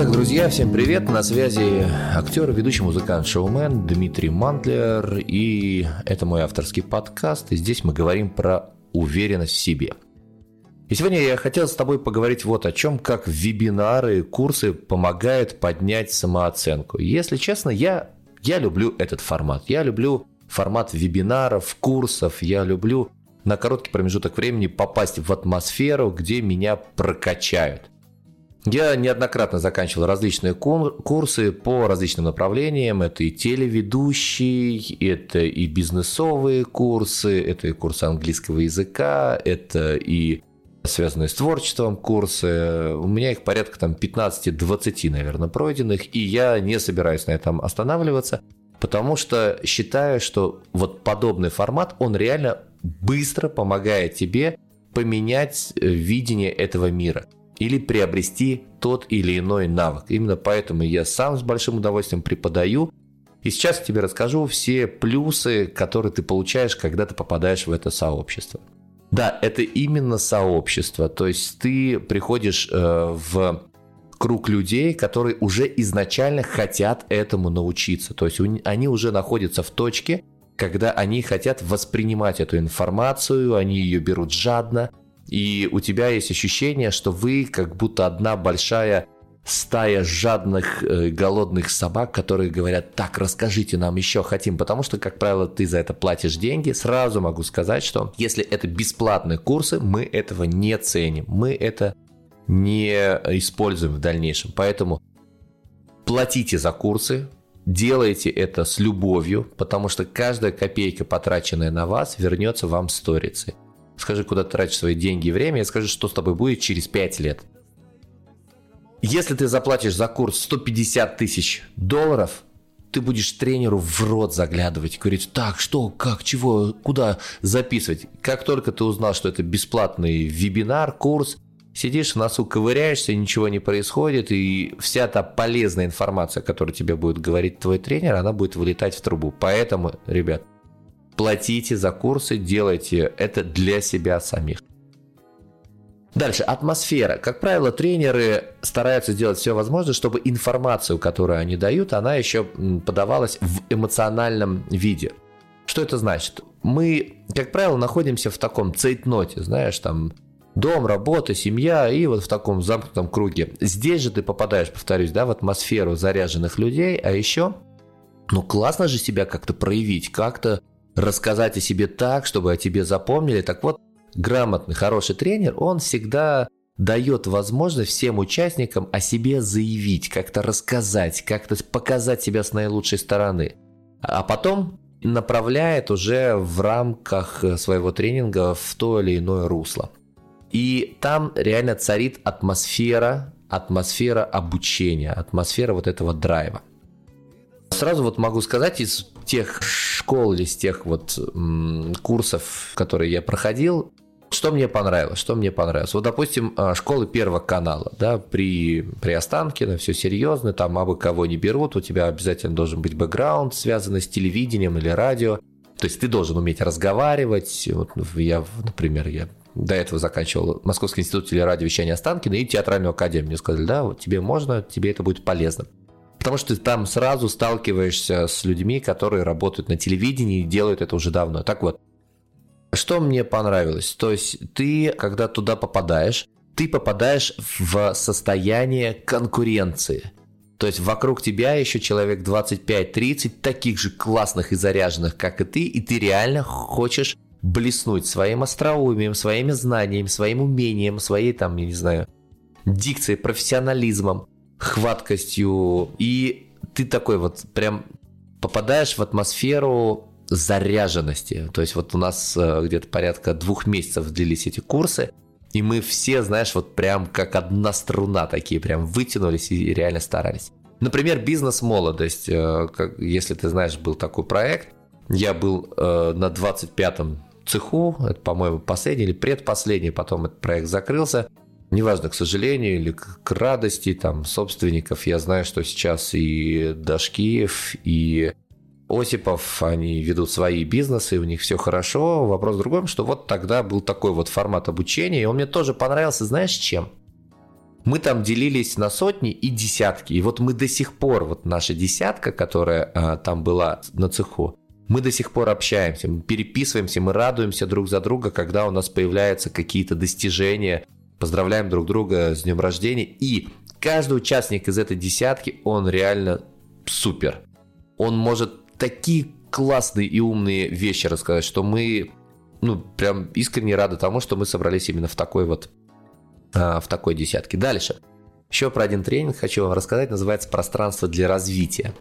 Итак, друзья, всем привет! На связи актер, ведущий музыкант, шоумен Дмитрий Мантлер. И это мой авторский подкаст. И здесь мы говорим про уверенность в себе. И сегодня я хотел с тобой поговорить вот о чем, как вебинары, курсы помогают поднять самооценку. Если честно, я, я люблю этот формат. Я люблю формат вебинаров, курсов. Я люблю на короткий промежуток времени попасть в атмосферу, где меня прокачают – я неоднократно заканчивал различные курсы по различным направлениям. Это и телеведущий, это и бизнесовые курсы, это и курсы английского языка, это и связанные с творчеством курсы. У меня их порядка там 15-20, наверное, пройденных, и я не собираюсь на этом останавливаться, потому что считаю, что вот подобный формат, он реально быстро помогает тебе поменять э, видение этого мира – или приобрести тот или иной навык. Именно поэтому я сам с большим удовольствием преподаю. И сейчас я тебе расскажу все плюсы, которые ты получаешь, когда ты попадаешь в это сообщество. Да, это именно сообщество. То есть ты приходишь э, в круг людей, которые уже изначально хотят этому научиться. То есть они уже находятся в точке, когда они хотят воспринимать эту информацию, они ее берут жадно, и у тебя есть ощущение, что вы как будто одна большая стая жадных, э, голодных собак, которые говорят, так, расскажите нам еще хотим, потому что, как правило, ты за это платишь деньги. Сразу могу сказать, что если это бесплатные курсы, мы этого не ценим, мы это не используем в дальнейшем. Поэтому платите за курсы, делайте это с любовью, потому что каждая копейка, потраченная на вас, вернется вам сторицей скажи, куда ты тратишь свои деньги и время, и скажи, что с тобой будет через 5 лет. Если ты заплатишь за курс 150 тысяч долларов, ты будешь тренеру в рот заглядывать, говорить, так, что, как, чего, куда записывать. Как только ты узнал, что это бесплатный вебинар, курс, сидишь в носу, ковыряешься, ничего не происходит, и вся та полезная информация, которую тебе будет говорить твой тренер, она будет вылетать в трубу. Поэтому, ребят, платите за курсы, делайте это для себя самих. Дальше, атмосфера. Как правило, тренеры стараются сделать все возможное, чтобы информацию, которую они дают, она еще подавалась в эмоциональном виде. Что это значит? Мы, как правило, находимся в таком цейтноте, знаешь, там дом, работа, семья и вот в таком замкнутом круге. Здесь же ты попадаешь, повторюсь, да, в атмосферу заряженных людей, а еще, ну классно же себя как-то проявить, как-то рассказать о себе так, чтобы о тебе запомнили. Так вот, грамотный, хороший тренер, он всегда дает возможность всем участникам о себе заявить, как-то рассказать, как-то показать себя с наилучшей стороны. А потом направляет уже в рамках своего тренинга в то или иное русло. И там реально царит атмосфера, атмосфера обучения, атмосфера вот этого драйва. Сразу вот могу сказать из тех школ или с тех вот курсов, которые я проходил, что мне понравилось? Что мне понравилось? Вот, допустим, а, школы Первого канала, да, при, при Останкино, все серьезно, там абы кого не берут, у тебя обязательно должен быть бэкграунд, связанный с телевидением или радио. То есть ты должен уметь разговаривать. Вот я, например, я до этого заканчивал Московский институт телерадиовещания Останкино и театральную академию. Мне сказали, да, вот тебе можно, тебе это будет полезно. Потому что ты там сразу сталкиваешься с людьми, которые работают на телевидении и делают это уже давно. Так вот, что мне понравилось? То есть ты, когда туда попадаешь, ты попадаешь в состояние конкуренции. То есть вокруг тебя еще человек 25-30 таких же классных и заряженных, как и ты, и ты реально хочешь блеснуть своим остроумием, своими знаниями, своим умением, своей там, я не знаю, дикцией, профессионализмом хваткостью, и ты такой вот прям попадаешь в атмосферу заряженности. То есть вот у нас э, где-то порядка двух месяцев длились эти курсы, и мы все, знаешь, вот прям как одна струна такие прям вытянулись и реально старались. Например, бизнес-молодость. Э, если ты знаешь, был такой проект. Я был э, на 25-м цеху, это, по-моему, последний или предпоследний, потом этот проект закрылся. Неважно, к сожалению или к радости там собственников, я знаю, что сейчас и Дашкиев, и Осипов, они ведут свои бизнесы, у них все хорошо. Вопрос в другом, что вот тогда был такой вот формат обучения, и он мне тоже понравился, знаешь, чем? мы там делились на сотни и десятки. И вот мы до сих пор, вот наша десятка, которая а, там была на цеху, мы до сих пор общаемся, мы переписываемся, мы радуемся друг за друга, когда у нас появляются какие-то достижения, поздравляем друг друга с днем рождения. И каждый участник из этой десятки, он реально супер. Он может такие классные и умные вещи рассказать, что мы ну, прям искренне рады тому, что мы собрались именно в такой вот а, в такой десятке. Дальше. Еще про один тренинг хочу вам рассказать, называется «Пространство для развития».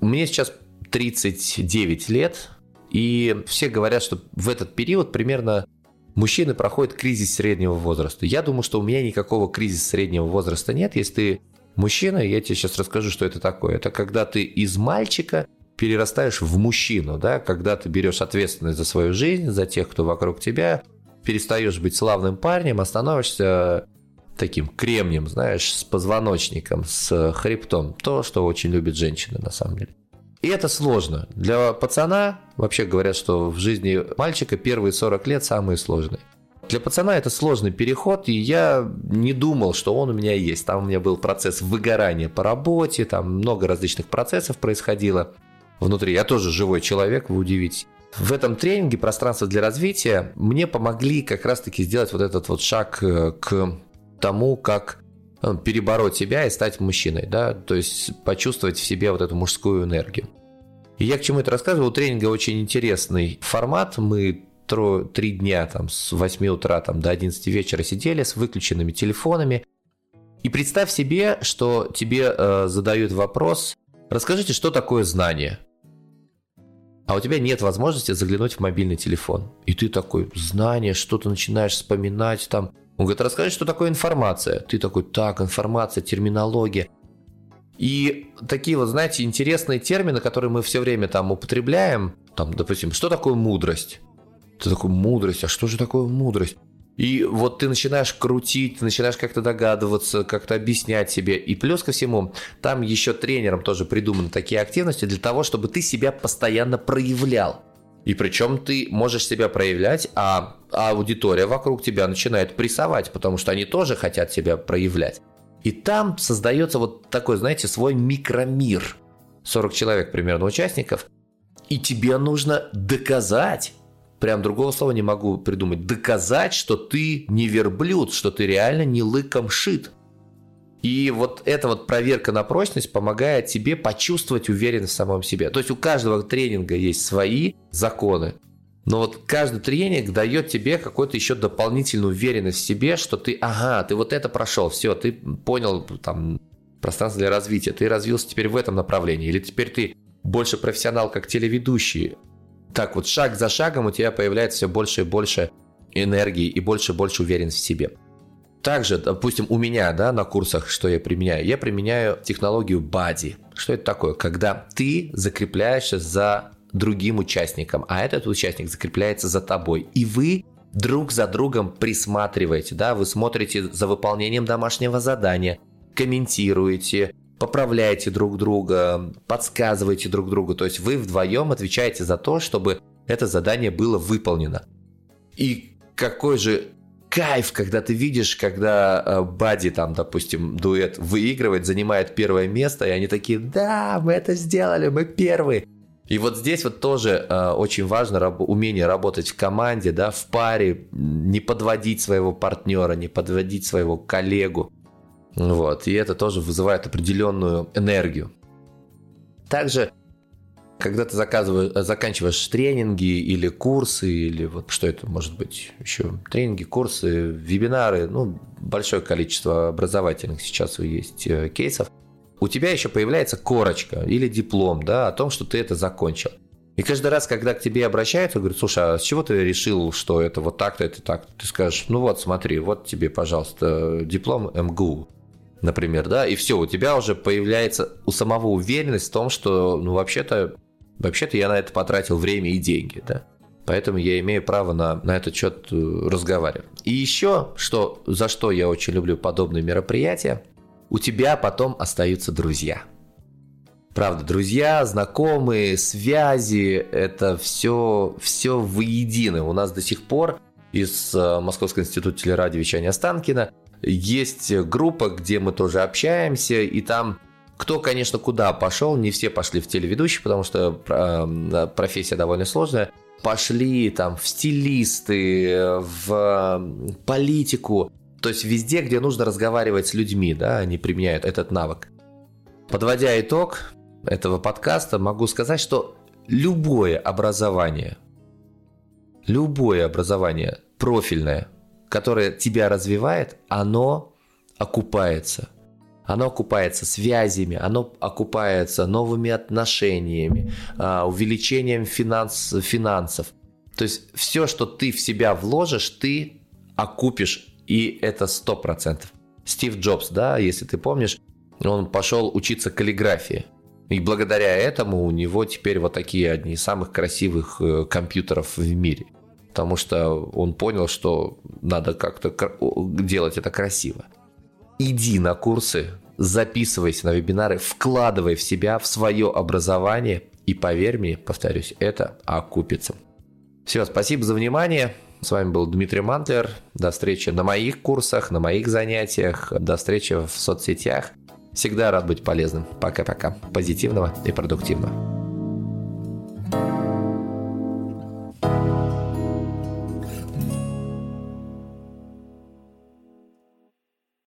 Мне сейчас 39 лет, и все говорят, что в этот период примерно мужчины проходят кризис среднего возраста. Я думаю, что у меня никакого кризиса среднего возраста нет. Если ты мужчина, я тебе сейчас расскажу, что это такое. Это когда ты из мальчика перерастаешь в мужчину, да, когда ты берешь ответственность за свою жизнь, за тех, кто вокруг тебя, перестаешь быть славным парнем, а становишься таким кремнием, знаешь, с позвоночником, с хребтом. То, что очень любят женщины на самом деле. И это сложно. Для пацана, вообще говорят, что в жизни мальчика первые 40 лет самые сложные. Для пацана это сложный переход, и я не думал, что он у меня есть. Там у меня был процесс выгорания по работе, там много различных процессов происходило внутри. Я тоже живой человек, вы удивитесь. В этом тренинге «Пространство для развития» мне помогли как раз-таки сделать вот этот вот шаг э, к тому, как перебороть себя и стать мужчиной, да, то есть почувствовать в себе вот эту мужскую энергию. И я к чему это рассказываю, у тренинга очень интересный формат, мы три дня там с 8 утра там, до 11 вечера сидели с выключенными телефонами, и представь себе, что тебе э, задают вопрос, расскажите, что такое знание – а у тебя нет возможности заглянуть в мобильный телефон. И ты такой, знание, что то начинаешь вспоминать там. Он говорит, расскажи, что такое информация. Ты такой, так, информация, терминология. И такие вот, знаете, интересные термины, которые мы все время там употребляем, там, допустим, что такое мудрость? Ты такой, мудрость, а что же такое мудрость? И вот ты начинаешь крутить, ты начинаешь как-то догадываться, как-то объяснять себе. И плюс ко всему, там еще тренером тоже придуманы такие активности для того, чтобы ты себя постоянно проявлял. И причем ты можешь себя проявлять, а, аудитория вокруг тебя начинает прессовать, потому что они тоже хотят себя проявлять. И там создается вот такой, знаете, свой микромир. 40 человек примерно участников. И тебе нужно доказать, прям другого слова не могу придумать, доказать, что ты не верблюд, что ты реально не лыком шит. И вот эта вот проверка на прочность помогает тебе почувствовать уверенность в самом себе. То есть у каждого тренинга есть свои законы, но вот каждый тренинг дает тебе какую-то еще дополнительную уверенность в себе, что ты, ага, ты вот это прошел, все, ты понял там пространство для развития, ты развился теперь в этом направлении, или теперь ты больше профессионал как телеведущий, так вот шаг за шагом у тебя появляется все больше и больше энергии и больше и больше уверенности в себе. Также, допустим, у меня да, на курсах, что я применяю, я применяю технологию Body. Что это такое? Когда ты закрепляешься за другим участником, а этот участник закрепляется за тобой. И вы друг за другом присматриваете, да, вы смотрите за выполнением домашнего задания, комментируете, поправляете друг друга, подсказываете друг другу. То есть вы вдвоем отвечаете за то, чтобы это задание было выполнено. И какой же кайф, когда ты видишь, когда э, Бади, там, допустим, дуэт выигрывает, занимает первое место, и они такие, да, мы это сделали, мы первые. И вот здесь вот тоже э, очень важно раб- умение работать в команде, да, в паре, не подводить своего партнера, не подводить своего коллегу. Вот, и это тоже вызывает определенную энергию. Также, когда ты заказываешь, заканчиваешь тренинги или курсы, или вот что это может быть еще, тренинги, курсы, вебинары, ну, большое количество образовательных сейчас есть э, кейсов, у тебя еще появляется корочка или диплом, да, о том, что ты это закончил. И каждый раз, когда к тебе обращаются, говорят, слушай, а с чего ты решил, что это вот так-то, это так? Ты скажешь, ну вот, смотри, вот тебе, пожалуйста, диплом МГУ например, да, и все, у тебя уже появляется у самого уверенность в том, что, ну, вообще-то, вообще-то я на это потратил время и деньги, да. Поэтому я имею право на, на этот счет э, разговаривать. И еще, что, за что я очень люблю подобные мероприятия, у тебя потом остаются друзья. Правда, друзья, знакомые, связи, это все, все воедино. У нас до сих пор из э, Московского института телерадиовещания Останкина есть группа, где мы тоже общаемся, и там кто, конечно, куда пошел, не все пошли в телеведущие, потому что э, профессия довольно сложная. Пошли там в стилисты, в политику, то есть везде, где нужно разговаривать с людьми, да, они применяют этот навык. Подводя итог этого подкаста, могу сказать, что любое образование, любое образование профильное, которое тебя развивает, оно окупается – оно окупается связями, оно окупается новыми отношениями, а, увеличением финанс, финансов. То есть все, что ты в себя вложишь, ты окупишь, и это сто процентов. Стив Джобс, да, если ты помнишь, он пошел учиться каллиграфии. И благодаря этому у него теперь вот такие одни из самых красивых э, компьютеров в мире. Потому что он понял, что надо как-то делать это красиво иди на курсы, записывайся на вебинары, вкладывай в себя, в свое образование, и поверь мне, повторюсь, это окупится. Все, спасибо за внимание. С вами был Дмитрий Мантлер. До встречи на моих курсах, на моих занятиях, до встречи в соцсетях. Всегда рад быть полезным. Пока-пока. Позитивного и продуктивного.